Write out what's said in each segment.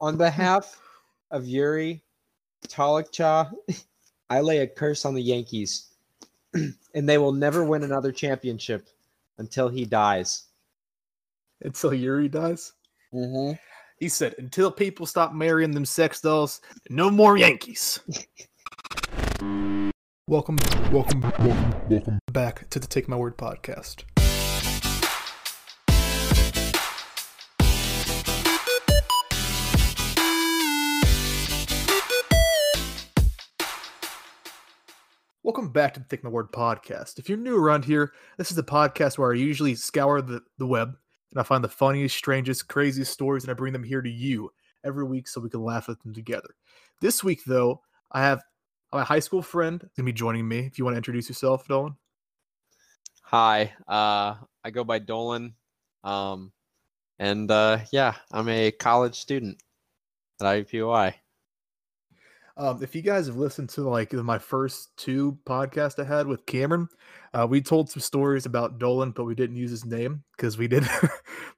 on behalf of Yuri Talikcha, I lay a curse on the Yankees, and they will never win another championship until he dies. Until Yuri dies. Mm-hmm. He said, "Until people stop marrying them sex dolls, no more Yankees." welcome, welcome, welcome, welcome back to the Take My Word podcast. Welcome back to the Take My Word podcast. If you're new around here, this is the podcast where I usually scour the, the web and I find the funniest, strangest, craziest stories and I bring them here to you every week so we can laugh at them together. This week, though, I have my high school friend going to be joining me. If you want to introduce yourself, Dolan. Hi, uh, I go by Dolan, um, and uh, yeah, I'm a college student at IUPUI. Um, if you guys have listened to like my first two podcasts I had with Cameron, uh, we told some stories about Dolan, but we didn't use his name because we did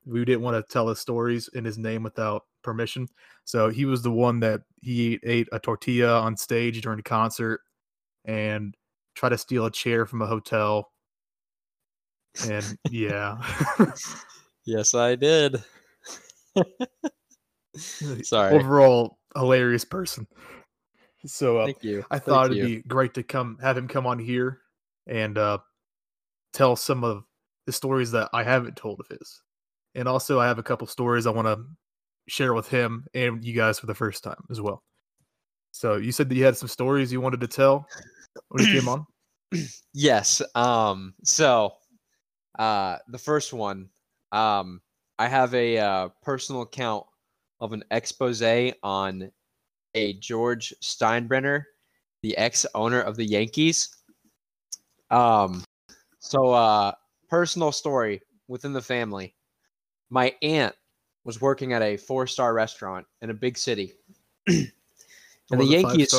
we didn't want to tell his stories in his name without permission. So he was the one that he ate a tortilla on stage during a concert and tried to steal a chair from a hotel. And yeah, Yes, I did. Sorry. overall hilarious person. So uh, Thank you. I Thank thought it'd you. be great to come have him come on here and uh, tell some of the stories that I haven't told of his. And also, I have a couple stories I want to share with him and you guys for the first time as well. So you said that you had some stories you wanted to tell when you came on. Yes. Um. So, uh, the first one, um, I have a uh, personal account of an expose on a George Steinbrenner, the ex-owner of the Yankees. Um. So, uh, personal story within the family. My aunt was working at a four-star restaurant in a big city, and the Was it five Yankees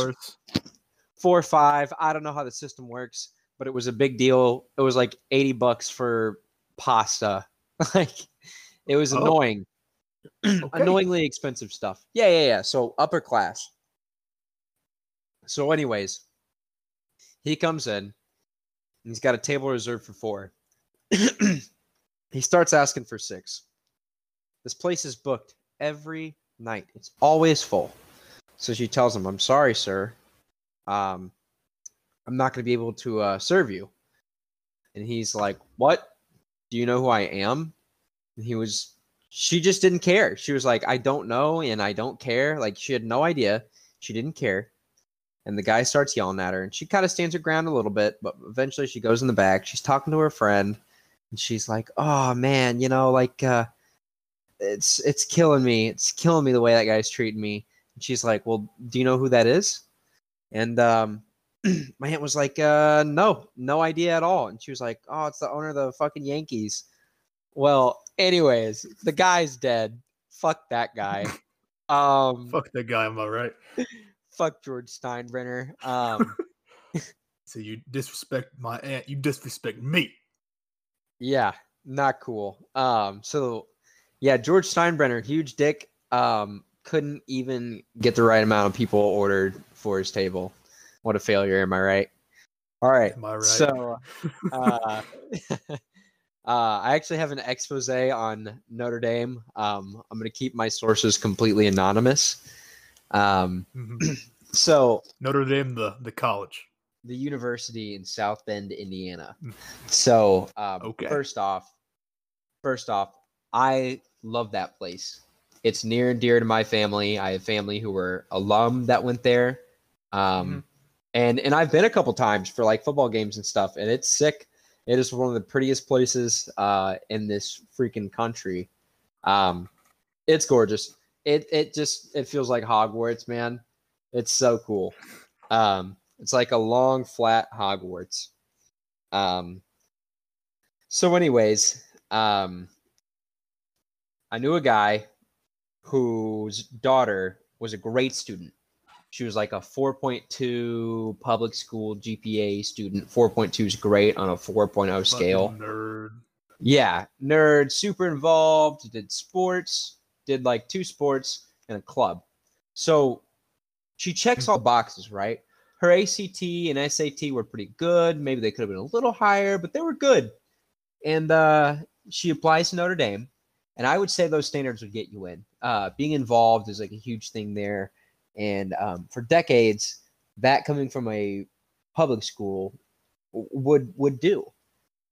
four or five. I don't know how the system works, but it was a big deal. It was like 80 bucks for pasta. like it was Oh. annoying. Okay. Annoyingly expensive stuff. Yeah, yeah, yeah. So upper class. So, anyways, he comes in and he's got a table reserved for four. he starts asking for six. This place is booked every night. It's always full. So she tells him, I'm sorry, sir um, I'm not going to be able to uh, serve you. And he's like, What? Do you know who I am? And he was, she just didn't care. She was like, I don't know and I don't care. Like, she had no idea. She didn't care. And the guy starts yelling at her and she kind of stands her ground a little bit, but eventually she goes in the back. She's talking to her friend and she's like, Oh man, you know, like, uh, it's it's killing me. It's killing me the way that guy's treating me. And she's like, Well, do you know who that is? And um, my aunt was like, uh, no, no idea at all. And she was like, oh, it's the owner of the fucking Yankees. Well, anyways, the guy's dead. Fuck that guy. Um, fuck, that guy, am I right? Fuck George Steinbrenner. Um, So you disrespect my aunt, you disrespect me. yeah, not cool. Um, so yeah, George Steinbrenner, huge dick. Um, couldn't even get the right amount of people ordered for his table. What a failure, am I right? All right. Am I right? So, uh, uh, I actually have an expose on Notre Dame. Um, I'm going to keep my sources completely anonymous. Um, Mhm. so, Notre Dame, the the college. the university in South Bend, Indiana. Mm. So, um, Okay. first off, first off, I love that place. It's near and dear to my family. I have family who were alum that went there, um, Mhm. and and I've been a couple times for like football games and stuff, and it's sick. It is one of the prettiest places uh, in this freaking country. Um, it's gorgeous. It it just it feels like Hogwarts, man. It's so cool. Um, it's like a long, flat Hogwarts. Um, so, anyways, um, I knew a guy whose daughter was a great student. She was like a 4.2 public school GPA student. 4.2 is great on a 4.0 scale. Nerd. Yeah, nerd, super involved, did sports, did like two sports, and a club. So she checks all boxes, right? Her ACT and SAT were pretty good. Maybe they could have been a little higher, but they were good. And uh, she applies to Notre Dame. And I would say those standards would get you in. Uh, being involved is like a huge thing there. And um, for decades, that coming from a public school would would do.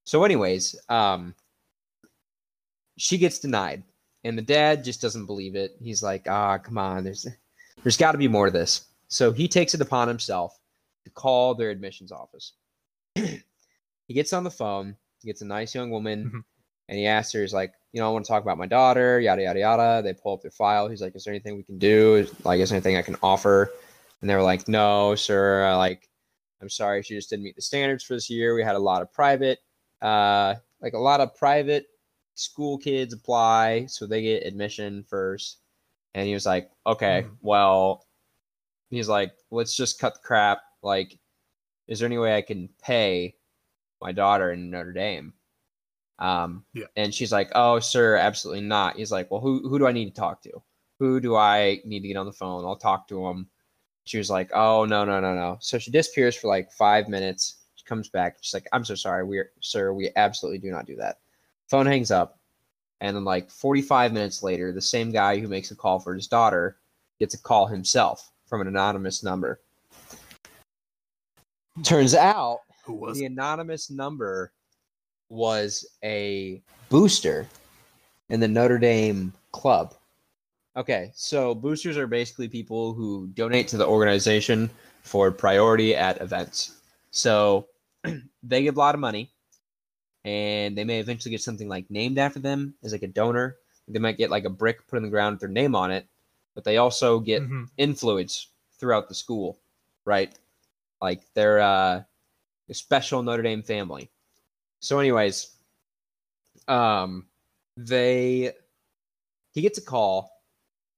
So, anyways, um, she gets denied, and the dad just doesn't believe it. He's like, "Ah, come on, there's there's got to be more to this." So he takes it upon himself to call their admissions office. he gets on the phone. He gets a nice young woman, Mhm. And he asked her, "He's like, you know, I want to talk about my daughter, yada yada yada." They pull up their file. He's like, "Is there anything we can do? Is, like, is there anything I can offer?" And they were like, "No, sir. I, Like, I'm sorry, she just didn't meet the standards for this year. We had a lot of private, uh, like a lot of private school kids apply, so they get admission first. And he was like, okay, Mhm. well, he's like, let's just cut the crap. Like, is there any way I can pay my daughter in Notre Dame? Um, Yeah. And she's like, oh, sir, absolutely not. He's like, well, who who do I need to talk to? Who do I need to get on the phone? I'll talk to him. She was like, oh, no, no, no, no. So she disappears for like five minutes. She comes back. She's like, I'm so sorry. We're, sir, we absolutely do not do that. Phone hangs up. And then, like 45 minutes later, the same guy who makes a call for his daughter gets a call himself from an anonymous number. Turns out Who was the anonymous number was a booster in the Notre Dame club. Okay, so boosters are basically people who donate to the organization for priority at events. So they give a lot of money and they may eventually get something like named after them as like a donor. They might get like a brick put in the ground with their name on it, but they also get Mhm. influence throughout the school, right? Like they're uh, a special Notre Dame family. So, anyways, um, they he gets a call,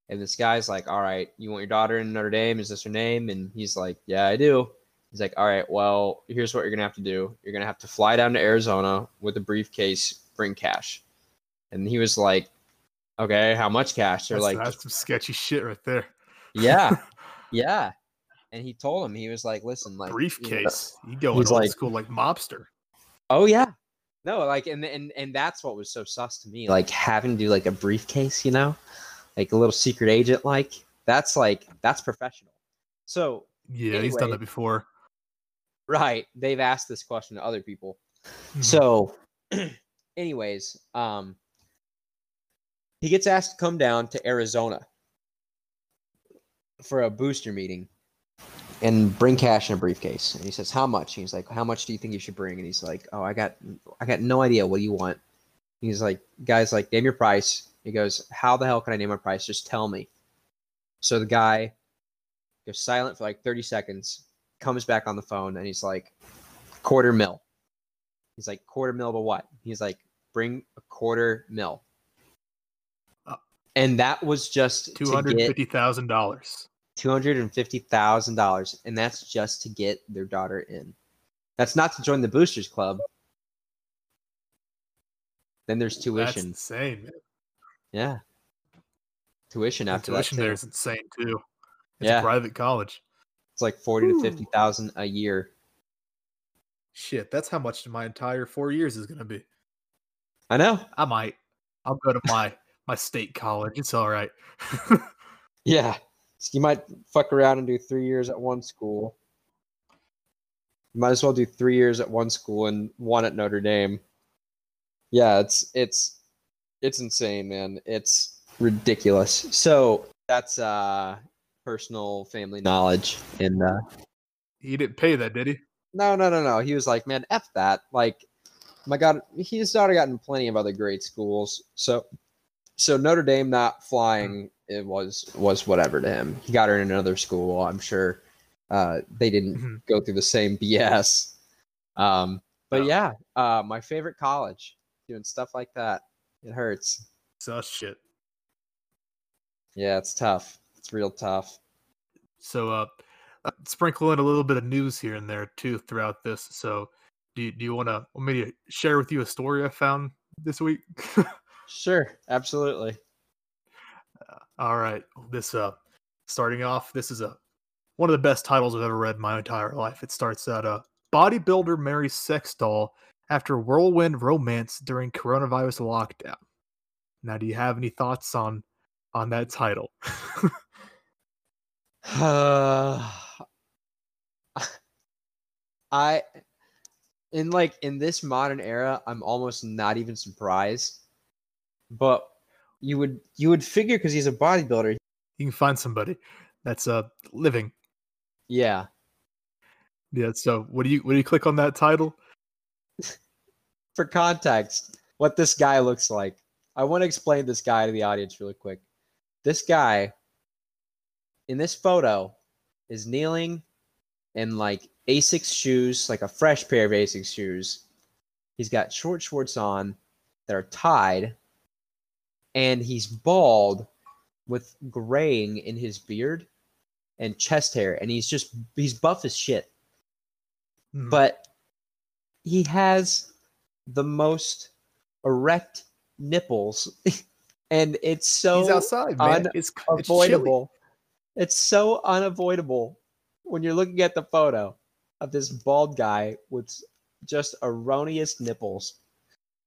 and this guy's like, "All right, you want your daughter in Notre Dame? Is this her name?" And he's like, "Yeah, I do." He's like, "All right, well, here's what you're gonna have to do. You're gonna have to fly down to Arizona with a briefcase, bring cash." And he was like, "Okay, how much cash?" They're That's, like, that's some sketchy shit right there. "Yeah, yeah." And he told him he was like, "Listen, like you know, Briefcase. You he's old like- school like mobster. Oh yeah. No, like and and and that's what was so sus to me. Like having to do like a briefcase, you know? Like a little secret agent like. That's like that's professional. So Yeah, he's done that before. right, they've asked this question to other people. Mhm. So anyways, um he gets asked to come down to Arizona for a booster meeting and bring cash in a briefcase. And he says, "How much?" And he's like, "How much do you think you should bring?" And he's like, "Oh, I got, I got no idea. What do you want?" He's like, "Guys, like, name your price." He goes, "How the hell can I name my price? Just tell me." So the guy goes silent for like thirty seconds, comes back on the phone, and he's like, "Quarter mil." He's like, "Quarter mil but what?" He's like, "Bring a quarter mil." Uh, and that was just Two hundred fifty thousand dollars. Two hundred and fifty thousand dollars, and that's just to get their daughter in. That's not to join the boosters club. Then there's That's tuition. insane, man. Yeah, tuition The after tuition that. there too. insane too. It's Yeah. a private college. It's like forty to fifty thousand a year. Shit, that's how much my entire four years is gonna be. I know. I might. I'll go to my my state college. It's all right. Yeah, So you might fuck around and do three years at one school. You might as well do three years at one school and one at Notre Dame. Yeah, it's it's it's insane, man. It's ridiculous. So that's uh personal family knowledge and uh he didn't pay that, did he? no no no no. He was like, man, F that. Like my God, his daughter got in plenty of other great schools. So so Notre Dame not flying it was was whatever to him. He got her in another school, I'm sure. Uh they didn't Mhm. go through the same BS. Um but No. yeah, uh my favorite college doing stuff like that. It hurts. Sus shit. Yeah, it's tough. It's real tough. So uh, uh, sprinkle in a little bit of news here and there too throughout this. So do you, do you want to want me to share with you a story I found this week? Sure, absolutely. All All right. This uh starting off, this is a one of the best titles I've ever read in my entire life. It starts out uh bodybuilder marries sex doll after whirlwind romance during coronavirus lockdown. Now, do you have any thoughts on on that title? Uh, I in like in this modern era, I'm almost not even surprised. But you would you would figure because he's a bodybuilder. You can find somebody that's uh living. Yeah. Yeah. So what do you what do you click on that title? For context, what this guy looks like. I want to explain this guy to the audience really quick. This guy in this photo is kneeling in like Asics shoes, like a fresh pair of Asics shoes. He's got short shorts on that are tied, and he's bald with graying in his beard and chest hair, and he's just he's buff as shit. Hmm. But he has the most erect nipples, and it's so He's outside, man. It's, it's. It's so unavoidable when you're looking at the photo of this bald guy with just erroneous nipples.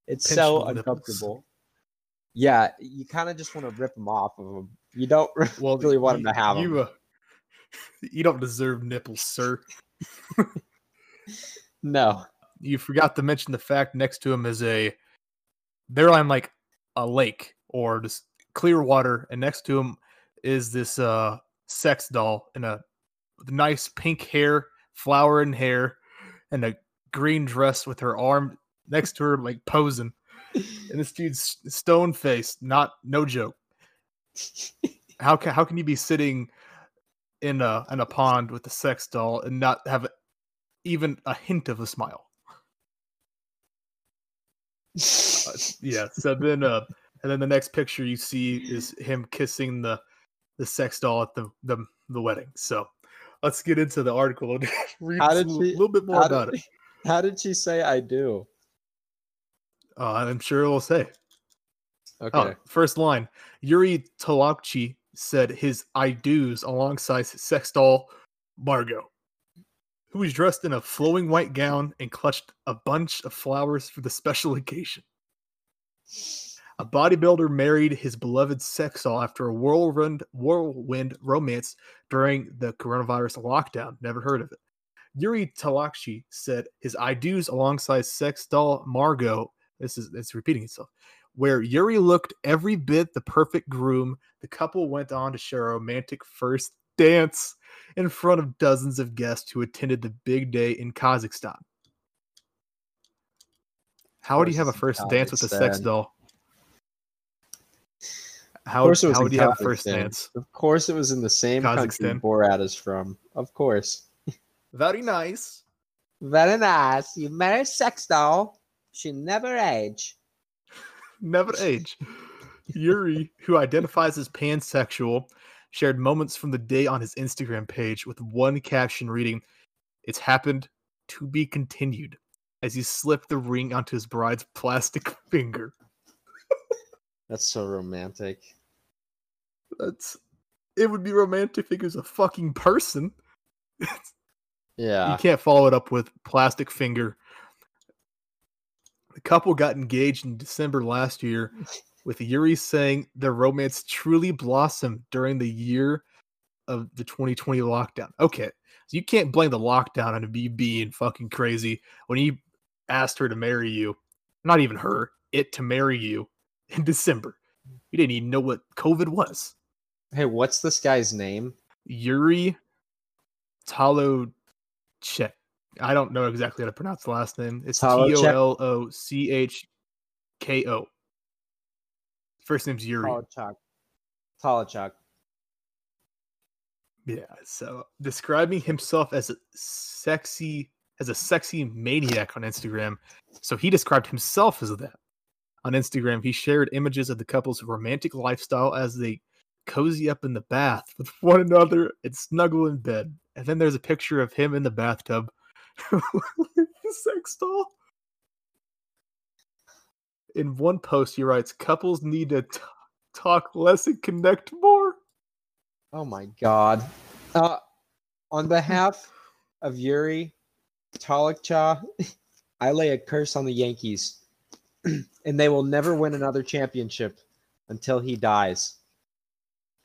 It's so uncomfortable. Yeah, you kind of just want to rip them off of them. You don't Well, really want you- to have them. you, uh, you don't deserve nipples, sir. no. You forgot to mention the fact next to him is a they're on like a lake or just clear water, and next to him is this uh sex doll in a with nice pink hair, flower in hair, and a green dress with her arm next to her, like posing. And this dude's stone faced, not no joke. How can how can you be sitting in a in a pond with a sex doll and not have even a hint of a smile? Uh, yeah. So then, uh, and then the next picture you see is him kissing the the sex doll at the the, the wedding. So let's get into the article and read a little, bit more about did, it. How did she say I do? Uh, I'm sure it will say. Okay. Oh, first line: Yuri Tolakchi said his "I do's" alongside sex doll Margot, who was dressed in a flowing white gown and clutched a bunch of flowers for the special occasion. A bodybuilder married his beloved sex doll after a whirlwind whirlwind romance during the coronavirus lockdown. Never heard of it. Yuri Talakshi said his I do's alongside sex doll Margot. This is it's repeating itself. Where Yuri looked every bit the perfect groom, the couple went on to share a romantic first dance in front of dozens of guests who attended the big day in Kazakhstan. How would you have a first dance with a sex doll? How, course it was how would you have a first dance? Of course, it was in the same country Kazakhstan. Borat is from. Of course. Very nice. Very nice. You marry a sex doll. She never age. Never age. Yuri, who identifies as pansexual, shared moments from the day on his Instagram page with one caption reading, It's happened to be continued, as he slipped the ring onto his bride's plastic finger. That's so romantic. That's it would be romantic if it was a fucking person. Yeah. You can't follow it up with plastic finger. The couple got engaged in December last year, with Yuri saying their romance truly blossomed during the year of the 2020 lockdown. Okay, so you can't blame the lockdown on be being fucking crazy when he asked her to marry you. Not even her, it to marry you in December. You didn't even know what COVID was. Hey, what's this guy's name? Yuri Talochek. I don't know exactly how to pronounce the last name. It's T O? L O C H K O. First name's Yuri. Talachuk. Yeah. So describing himself as a sexy as a sexy maniac on Instagram. So he described himself as that. On Instagram, he shared images of the couple's romantic lifestyle as they cozy up in the bath with one another and snuggle in bed. And then there's a picture of him in the bathtub sex doll. In one post, he writes, "Couples need to t- talk less and connect more." Oh my god. Uh, on behalf of Yuri Talikcha, I lay a curse on the Yankees, and they will never win another championship until he dies.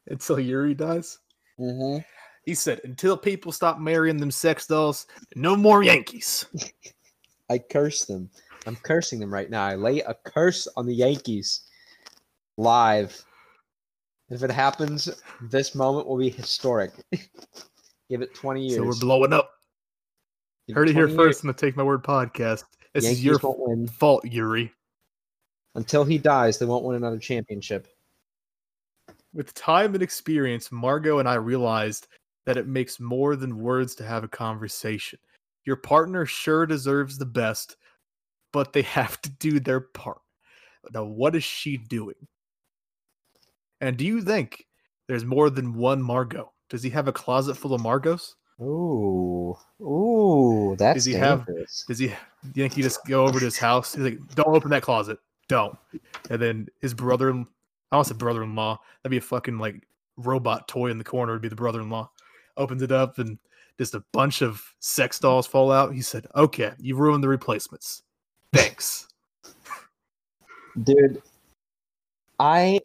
Until Yuri dies. Mm-hmm. He said, "Until people stop marrying them sex dolls, no more Yankees." I curse them. I'm cursing them right now. I lay a curse on the Yankees live. If it happens, this moment will be historic. Give it 20 years. So we're blowing up. Give Heard it here 20 first in the Take My Word podcast. This Yankees is your fault, Yuri. Until he dies, they won't win another championship. With time and experience, Margot and I realized that it makes more than words to have a conversation. Your partner sure deserves the best, but they have to do their part. Now, what is she doing? And do you think there's more than one Margot? Does he have a closet full of Margos? Ooh, ooh, that's Does he have- dangerous. Does he do you think he just go over to his house? He's like, Don't open that closet. Don't. And then his brother I don't say brother in law. That'd be a fucking like robot toy in the corner would be the brother in law. Opens it up and just a bunch of sex dolls fall out. He said, Okay, you ruined the replacements. Thanks. Dude, I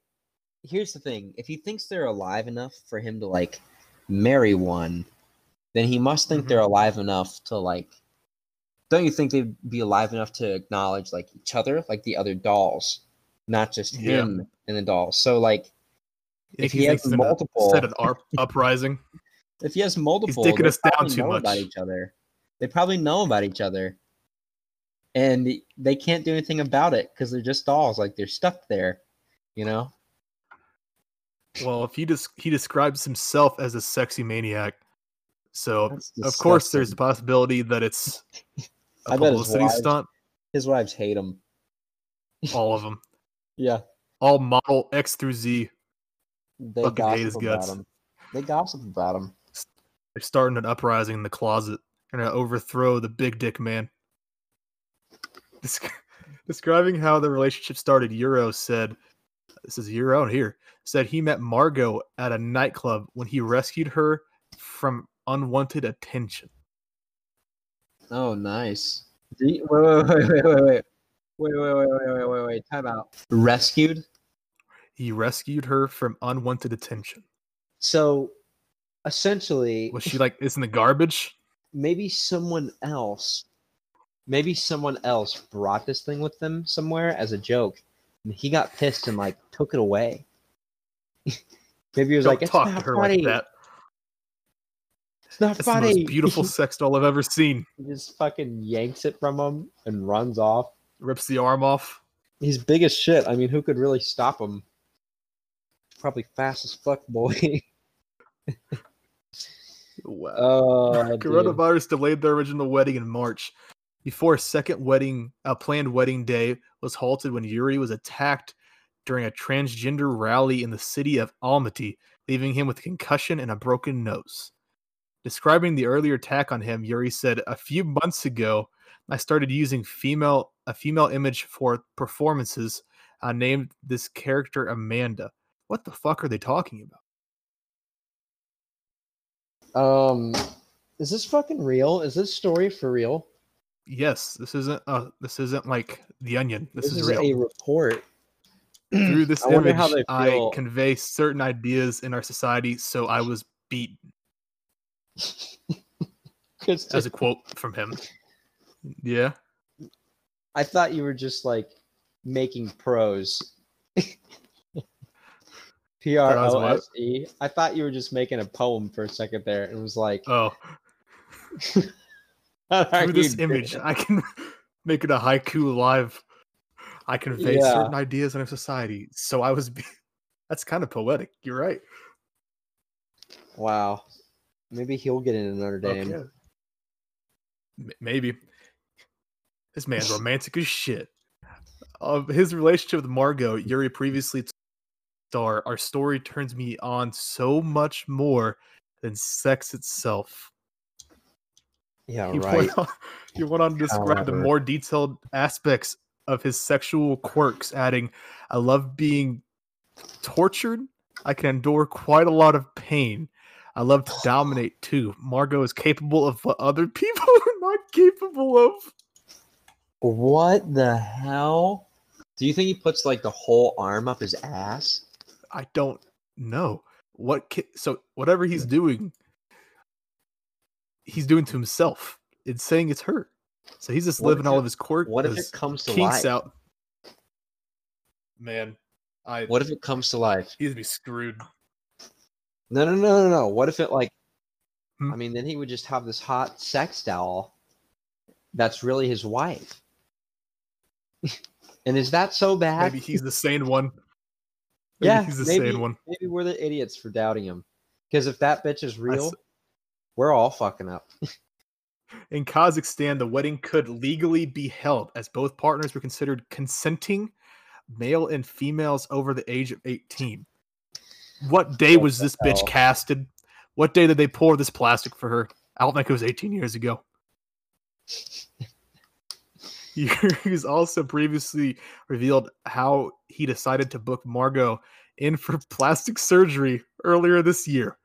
here's the thing. If he thinks they're alive enough for him to like marry one, then he must think Mhm. they're alive enough to like don't you think they'd be alive enough to acknowledge like each other, like the other dolls, not just Yeah. him and the dolls. So like You If think he has a- multiple- set an up- uprising. If he has multiple, dicking they us down probably too know about each other. They probably know about each other. And they can't do anything about it because they're just dolls, like they're stuck there, you know? Well, if he just he describes himself as a sexy maniac, so of course there's a possibility that it's a I publicity wives- stunt. His wives hate him. All of them, Yeah. all model X through Z. They hate his gossip about guts. him. They gossip about him. They're starting an uprising in the closet and to overthrow the big dick man. Desc- Describing how the relationship started, Euro said, "This is Euro here." Said he met Margot at a nightclub when he rescued her from unwanted attention. Oh, nice. Wait, wait, wait, wait, wait, wait. Wait, wait, wait, wait, wait, wait, wait. Time out. Rescued? He rescued her from unwanted attention. So essentially Was she like is in the garbage? maybe someone else maybe someone else brought this thing with them somewhere as a joke and he got pissed and like took it away maybe he was Don't like it's talk to not her funny. like that. it's not That's the funny most beautiful sex doll I've ever seen. he just fucking yanks it from him and runs off Rips the arm off. he's big as shit i mean who could really stop him probably fast as fuck boy Wow. oh dude. Coronavirus delayed their original wedding in March. Before a second wedding, a planned wedding day was halted when Yuri was attacked during a transgender rally in the city of Almaty, leaving him with concussion and a broken nose. Describing the earlier attack on him, Yuri said, "A few months ago, I started using female a female image for performances. I named this character Amanda. What the fuck are they talking about? Um is this fucking real is this story for real Yes, this isn't uh this isn't like the onion. This, is, is real. a report Through this I image, I convey certain ideas in our society, so I was beaten. 'Cause As a quote from him. Yeah. I thought you were just like making prose. P R O? S E. I thought you were just making a poem for a second there and was like, Oh, through this image, doing?" I can make it a haiku live. I convey Yeah. certain ideas in our society, so I was. Be- That's kind of poetic. You're right. Wow. Maybe he'll get in another Dame. Okay. M- Maybe. This man's romantic as shit. Of his relationship with Margot, Yuri previously star, our story turns me on so much more than sex itself. Yeah, He, right. went on, he went on to describe the more detailed aspects of his sexual quirks, adding, I love being tortured I can endure quite a lot of pain. I love to dominate too. Margot is capable of what other people are not capable of. What the hell? Do you think he puts like the whole arm up his ass? I don't know what. Ki- so whatever he's doing, he's doing to himself. It's saying it's hurt. So he's just What living all it- of his quirk. What if it comes to kinks life? out. Man, I What if it comes to life? he'd be screwed. No, no, no, no, no. What if it like? Hmm? I mean, then he would just have this hot sex doll. That's really his wife. and is that so bad? Maybe he's the sane one. Maybe yeah, he's the maybe, sane one. maybe we're the idiots for doubting him. Because if that bitch is real, we're all fucking up. In Kazakhstan, the wedding could legally be held as both partners were considered consenting male and females over the age of 18. What day What was this bitch casted? What day did they pour this plastic for her? I don't think it was 18 years ago. He's also previously revealed how he decided to book Margot in for plastic surgery earlier this year.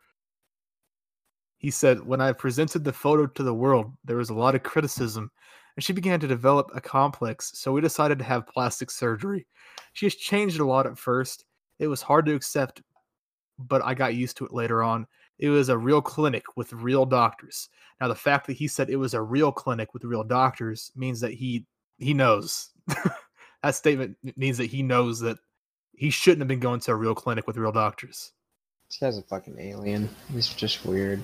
He said, When I presented the photo to the world, there was a lot of criticism, and she began to develop a complex, so we decided to have plastic surgery. She has changed a lot at first. It was hard to accept, but I got used to it later on. It was a real clinic with real doctors. Now, the fact that he said it was a real clinic with real doctors means that he he knows. that statement means that he knows that he shouldn't have been going to a real clinic with real doctors. This guy's a fucking alien. He's just weird.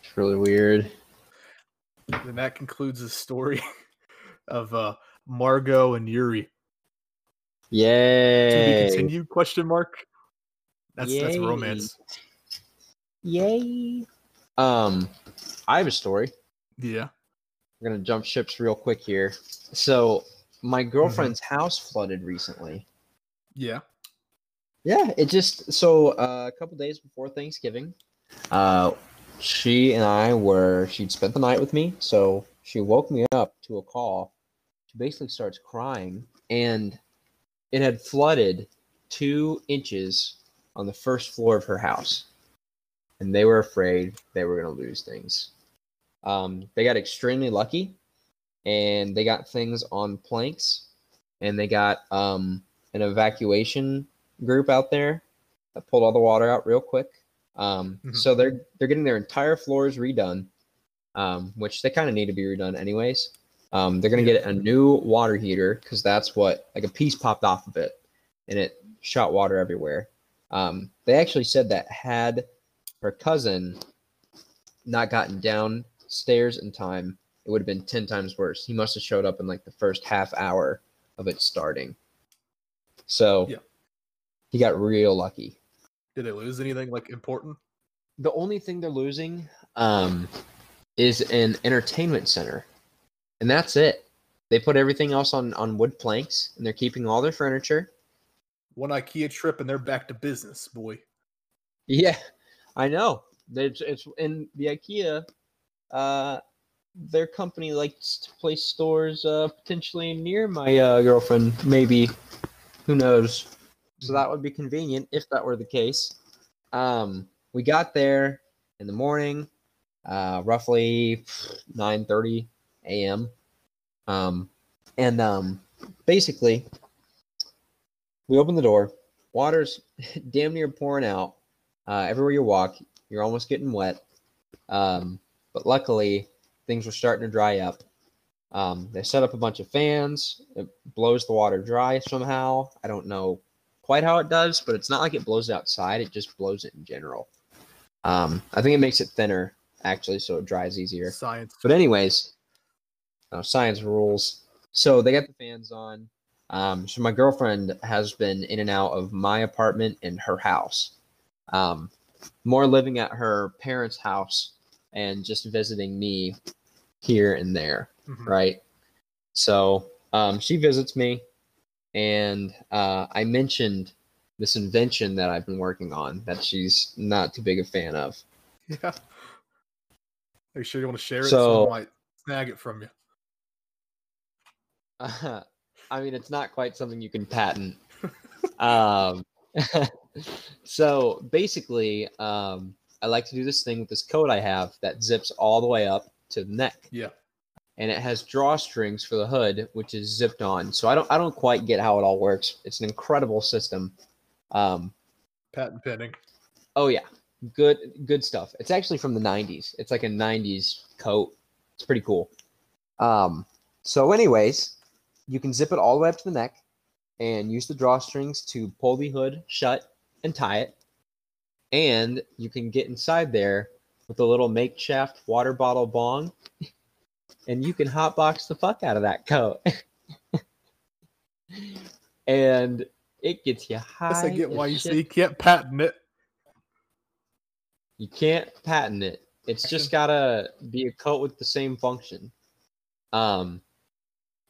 It's really weird. And that concludes the story of uh, Margot and Yuri. Yay. To be continued? Question mark. That's that's romance. Yay! Um, I have a story. Yeah. We're gonna jump ships real quick here. So, my girlfriend's house flooded recently. Yeah. Yeah, it just so uh, a couple days before Thanksgiving, uh, she and I were she'd spent the night with me, so she woke me up to a call. She basically starts crying, and it had flooded two inches on the first floor of her house, and they were afraid they were going to lose things. Um, they got extremely lucky, and they got things on planks, and they got um, an evacuation group out there that pulled all the water out real quick. Um, Mhm. So they're they're getting their entire floors redone, um, which they kind of need to be redone anyways. Um, they're gonna Yeah. get a new water heater because that's what like a piece popped off of it, and it shot water everywhere. Um, they actually said that had her cousin not gotten downstairs in time, it would have been ten times worse. He must have showed up in like the first half hour of it starting. So Yeah. he got real lucky. Did they lose anything like important? The only thing they're losing um, is an entertainment center, and that's it. They put everything else on on wood planks, and they're keeping all their furniture. One IKEA trip and they're back to business, boy. Yeah, I know. It's it's in the IKEA. Uh, their company likes to place stores uh, potentially near my uh, girlfriend. Maybe, who knows? So that would be convenient if that were the case. Um, we got there in the morning, uh, roughly nine thirty a.m. Um, and um, basically, we open the door. Water's damn near pouring out. Uh, everywhere you walk, you're almost getting wet. Um, but luckily, things were starting to dry up. Um, they set up a bunch of fans. It blows the water dry somehow. I don't know quite how it does, but it's not like it blows it outside. It just blows it in general. Um, I think it makes it thinner actually, so it dries easier. Science. But anyways, uh, science rules. So they got the fans on. Um, so my girlfriend has been in and out of my apartment and her house. Um, more living at her parents' house and just visiting me here and there, Mhm. right? So um, she visits me, and uh, I mentioned this invention that I've been working on that she's not too big a fan of. Yeah. Are you sure you want to share it? So- I might snag it from you. I mean, it's not quite something you can patent. um, so basically, um, I like to do this thing with this coat I have that zips all the way up to the neck. Yeah. And it has drawstrings for the hood, which is zipped on. So I don't I don't quite get how it all works. It's an incredible system. Um, Patent pending. oh yeah, good good stuff. It's actually from the '90s. It's like a '90s coat. It's pretty cool. Um, so, anyways, you can zip it all the way up to the neck and use the drawstrings to pull the hood shut and tie it. And you can get inside there with a little makeshift water bottle bong, and you can hotbox the fuck out of that coat. and it gets you high. Guess I get why you say you can't patent it. You can't patent it. It's just gotta be a coat with the same function. Um,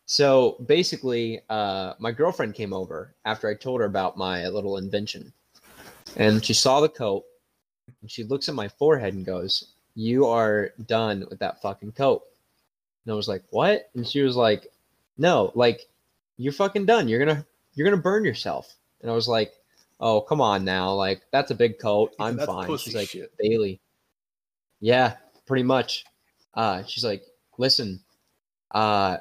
so basically, uh, my girlfriend came over after I told her about my little invention, and she saw the coat, and she looks at my forehead and goes, "You are done with that fucking coat." And I was like, "What?" And she was like, "No, like you're fucking done. You're gonna you're gonna burn yourself." And I was like, "Oh, come on now. Like that's a big coat. I'm "That's fine." She's like, shit. "Bailey." Yeah, pretty much. Uh, she's like, "Listen, uh,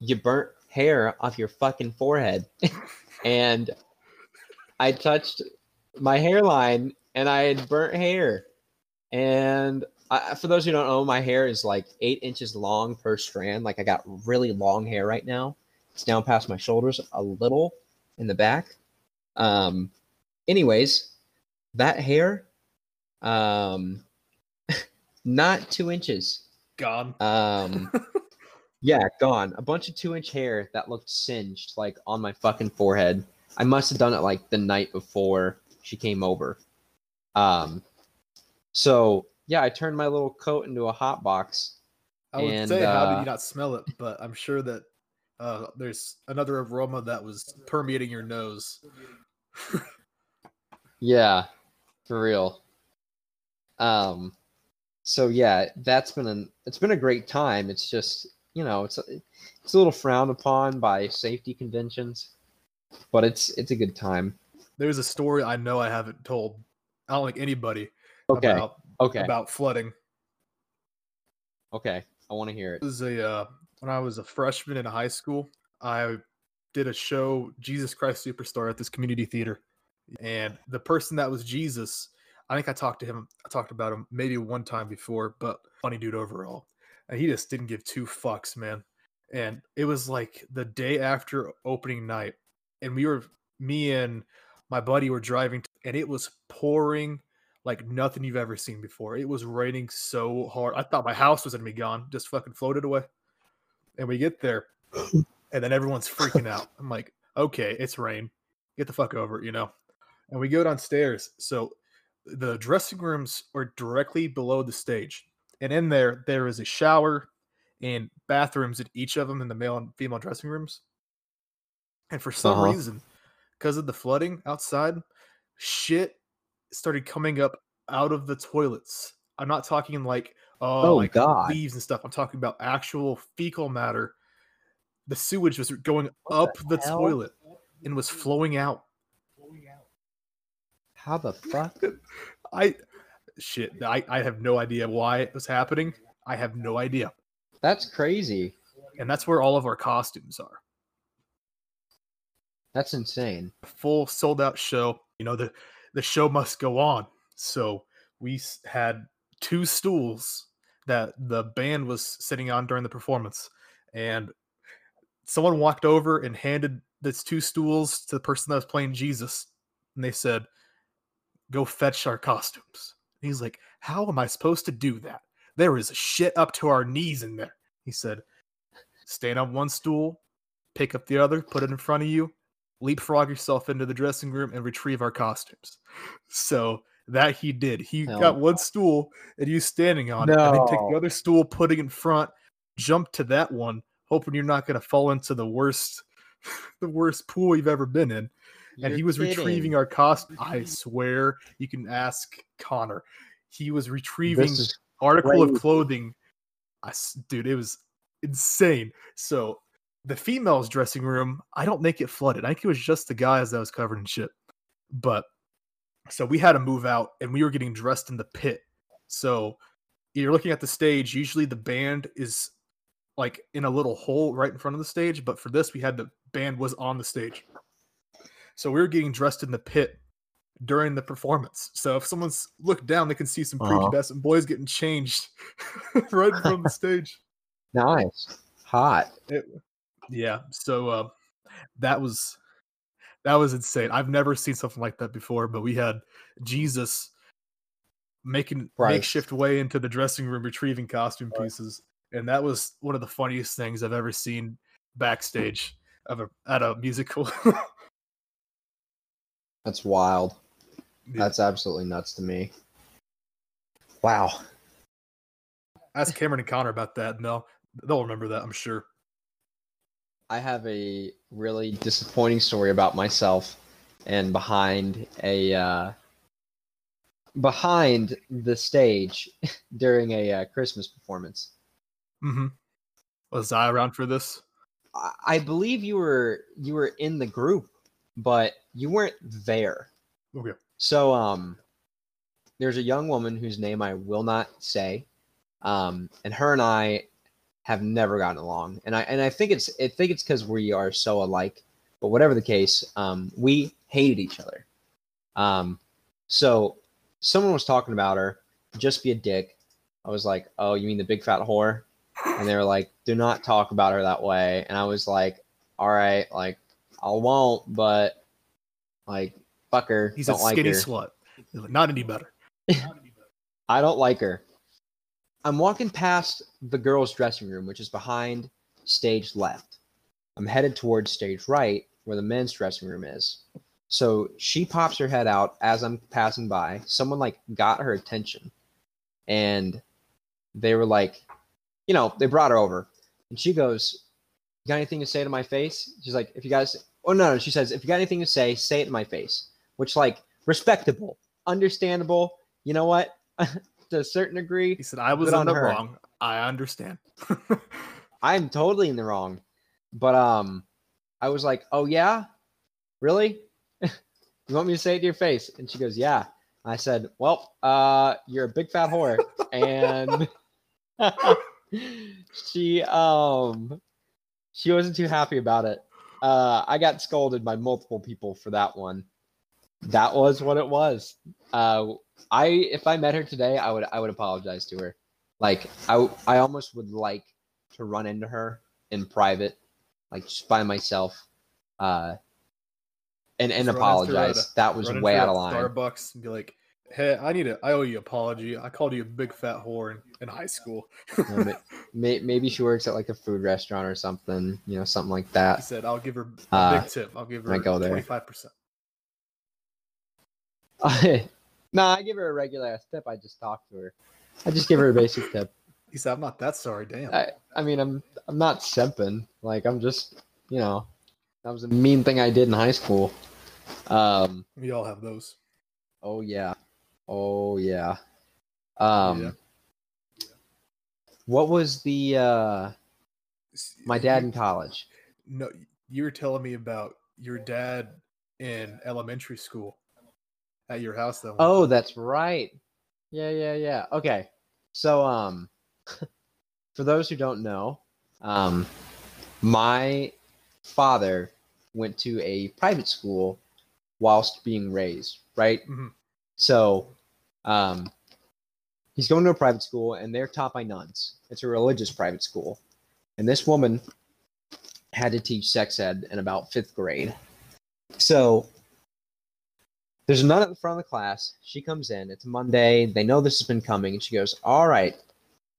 you burnt hair off your fucking forehead," and I touched my hairline, and I had burnt hair. And I, for those who don't know, my hair is like eight inches long per strand. Like I got really long hair right now. It's down past my shoulders a little in the back. Um, anyways, that hair, um, not two inches. Gone. Um, yeah, gone. A bunch of two inch hair that looked singed, like on my fucking forehead. I must have done it like the night before she came over. Um, so yeah, I turned my little coat into a hot box. I would And, say, how did uh, you not smell it? But I'm sure that uh, there's another aroma that was permeating your nose. Yeah, for real. Um, so yeah, that's been an it's been a great time. It's just you know it's a, it's a little frowned upon by safety conventions, but it's it's a good time. There's a story I know I haven't told. I don't think anybody Okay, about okay, about flooding. okay. I want to hear it. It was a uh, when I was a freshman in high school. I did a show, Jesus Christ Superstar, at this community theater, and the person that was Jesus, I think I talked to him. I talked about him maybe one time before, but funny dude overall, and he just didn't give two fucks, man. And it was like the day after opening night, and we were me and my buddy were driving, t- and it was pouring like nothing you've ever seen before. It was raining so hard. I thought my house was gonna be gone, just fucking floated away. And we get there, and then everyone's freaking out. I'm like, okay, it's rain. Get the fuck over it, you know. And we go downstairs. So the dressing rooms are directly below the stage, and in there there is a shower and bathrooms in each of them in the male and female dressing rooms. And for some Uh-huh. reason, because of the flooding outside, shit started coming up out of the toilets. I'm not talking like oh, Oh, like God. leaves and stuff. I'm talking about actual fecal matter. The sewage was going What up the the, toilet and was flowing out. How the fuck? I shit. I, I have no idea why it was happening. I have no idea. That's crazy. And that's where all of our costumes are. That's insane. full sold out show. You know, the the show must go on. So we had two stools that the band was sitting on during the performance, and someone walked over and handed these two stools to the person that was playing Jesus, and they said, "Go fetch our costumes." And he's like, "How am I supposed to do that? There is shit up to our knees in there." He said, "Stand on one stool, pick up the other, put it in front of you, leapfrog yourself into the dressing room and retrieve our costumes. So that he did. He Hell got one stool and you standing on it, and then take the other stool, putting in front, jump to that one, hoping you're not going to fall into the worst, the worst pool you've ever been in. And he was kidding. retrieving our costume. I swear, you can ask Connor. He was retrieving article of clothing. I, dude, it was insane. So the females' dressing room, I don't think it flooded. I think it was just the guys that was covered in shit. But so we had to move out and we were getting dressed in the pit. So you're looking at the stage. Usually the band is like in a little hole right in front of the stage, but for this we had the band was on the stage. So we were getting dressed in the pit during the performance. So if someone's looked down, they can see some Uh-huh. prepubescent boys getting changed right of the stage. Nice. Hot. It, yeah. So uh, that was that was insane. I've never seen something like that before. But we had Jesus making Right. makeshift way into the dressing room, retrieving costume Right. pieces, and that was one of the funniest things I've ever seen backstage of a at a musical. That's wild. Yeah. That's absolutely nuts to me. Wow. Ask Cameron and Connor about that, and they'll they'll remember that. I'm sure. I have a really disappointing story about myself and behind a uh, behind the stage during a uh, Christmas performance. Mm-hmm. Was I around for this? I, I believe you were you were in the group, but you weren't there. Okay. So um there's a young woman whose name I will not say. Um and her and I have never gotten along. And I and I think it's I think it's cuz we are so alike. But whatever the case, um we hated each other. Um so someone was talking about her, just be a dick. I was like, "Oh, you mean the big fat whore?" And they were like, "Do not talk about her that way." And I was like, "All right, like I won't, but like fuck her. He's don't a like skinny her. slut. He's like, Not any better. I don't like her. I'm walking past the girls' dressing room, which is behind stage left. I'm headed towards stage right, where the men's dressing room is. So she pops her head out as I'm passing by. Someone like got her attention, and they were like, you know, they brought her over, and she goes, "You got anything to say to my face?" She's like, "If you guys," oh no, no, she says, "If you got anything to say, say it in my face," which like respectable, understandable. You know what? to a certain degree, He said, I was in on the her. wrong. I understand. I'm totally in the wrong. But um I was like, "Oh yeah? Really? you want me to say it to your face?" And she goes, "Yeah." I said, "Well, uh you're a big fat whore." and she um she wasn't too happy about it. Uh I got scolded by multiple people for that one. That was what it was. Uh I if I met her today, I would I would apologize to her. Like I I almost would like to run into her in private, like just by myself, uh, and and Just run into her at apologize. that was way out of line. Starbucks and be like, "Hey, I need a, I owe you an apology. I called you a big fat whore in, in high school." May, maybe she works at like a food restaurant or something, you know, something like he that. said, "I'll give her a Uh, big tip. I'll give her twenty five percent." no, I give her a regular ass tip. I just talk to her. I just give her a basic tip. He said, "I'm not that sorry. Damn." I, I mean, I'm I'm not simping. Like I'm just, you know, that was a mean thing I did in high school. Um, we all have those. Oh yeah. Oh yeah. Um Yeah. what was the uh my dad in college? No, you were telling me about your dad in elementary school at your house. Though. Oh, that's right. Yeah, yeah, yeah. Okay. So um for those who don't know, um my father went to a private school whilst being raised, right? Mhm. So um he's going to a private school and they're taught by nuns. It's a religious private school. And this woman had to teach sex ed in about fifth grade. So there's a nun at the front of the class. She comes in. It's Monday. They know this has been coming. And she goes, All right,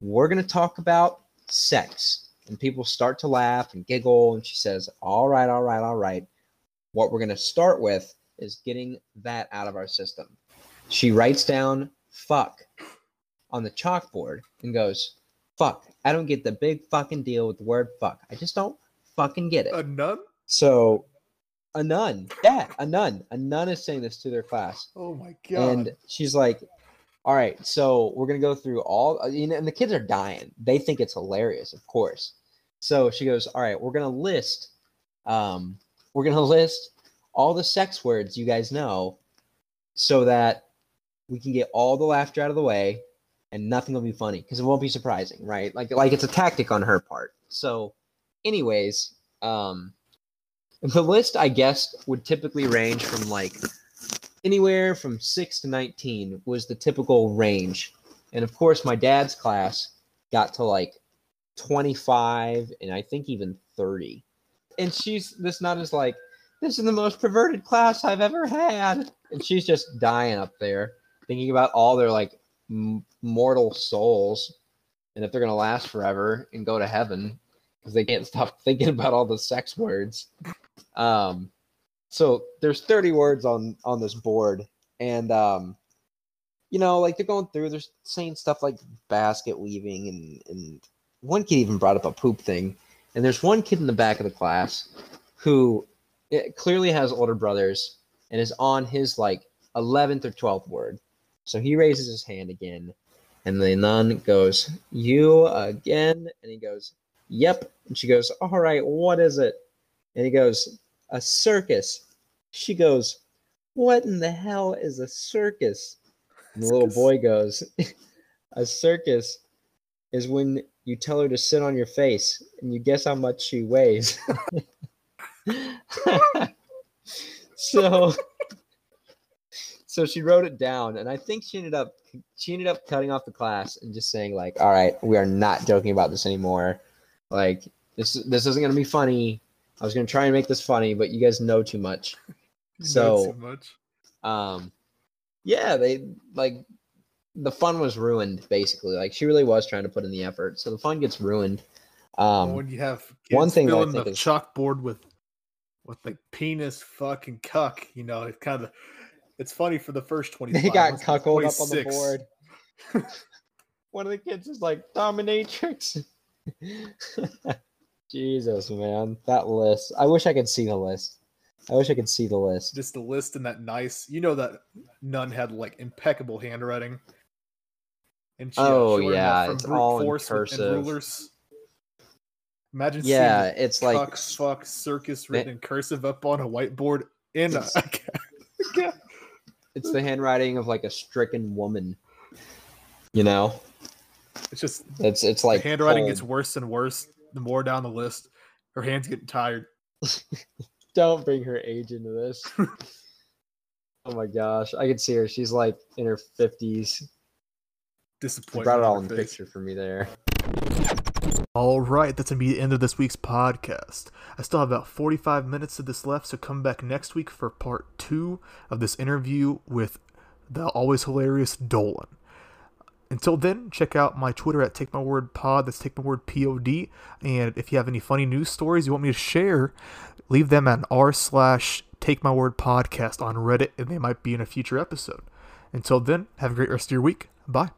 we're going to talk about sex. And people start to laugh and giggle. And she says, All right, all right, all right. What we're going to start with is getting that out of our system. She writes down fuck on the chalkboard and goes, Fuck. I don't get the big fucking deal with the word fuck. I just don't fucking get it. a nun. So, a nun, yeah, a nun, a nun is saying this to their class, Oh my god. and she's like, "All right, so we're gonna go through all, uh, you know, and the kids are dying. They think it's hilarious, of course. So she goes, "All right, we're gonna list, um, we're gonna list all the sex words you guys know, so that we can get all the laughter out of the way and nothing will be funny because it won't be surprising, right? Like like it's a tactic on her part. So, anyways, um, the list I guess would typically range from like anywhere from six to nineteen was the typical range, and of course my dad's class got to like twenty five and I think even thirty, and she's this not as like this is the most perverted class I've ever had, and she's just dying up there thinking about all their like m- mortal souls and if they're going to last forever and go to heaven because they can't stop thinking about all the sex words um so there's 30 words on on this board and um you know like they're going through they're saying stuff like basket weaving and and one kid even brought up a poop thing and there's one kid in the back of the class who clearly has older brothers and is on his like 11th or 12th word so he raises his hand again, and the nun goes, You again? And he goes, Yep. And she goes, All right, what is it? And he goes, A circus. She goes, What in the hell is a circus? And the little boy goes, A circus is when you tell her to sit on your face and you guess how much she weighs. so so she wrote it down and i think she ended up she ended up cutting off the class and just saying like all right we are not joking about this anymore like this this isn't going to be funny i was going to try and make this funny but you guys know too much so too much. um yeah they like the fun was ruined basically like she really was trying to put in the effort so the fun gets ruined um when you have one thing filling the is, chalkboard with with like penis fucking cuck you know it kind of it's funny for the first 20 They got cuckold up on the board. One of the kids is like dominatrix. Jesus, man. That list. I wish I could see the list. I wish I could see the list. Just the list and that nice. You know that nun had like impeccable handwriting. And she, uh, oh she yeah, it's all in cursive. And rulers. Imagine yeah, it's like fuck circus written in cursive up on a whiteboard in a it's the handwriting of like a stricken woman. You know, it's just it's it's like handwriting cold. gets worse and worse the more down the list. Her hands getting tired. Don't bring her age into this. oh my gosh, I can see her. She's like in her fifties. Disappointed. Brought it all in the picture for me there. All right, that's going to be the end of this week's podcast. I still have about 45 minutes of this left, so come back next week for part two of this interview with the always hilarious Dolan. Until then, check out my Twitter at Take My Word Pod. That's Take My Word Pod. And if you have any funny news stories you want me to share, leave them at r slash Take My Word Podcast on Reddit, and they might be in a future episode. Until then, have a great rest of your week. Bye.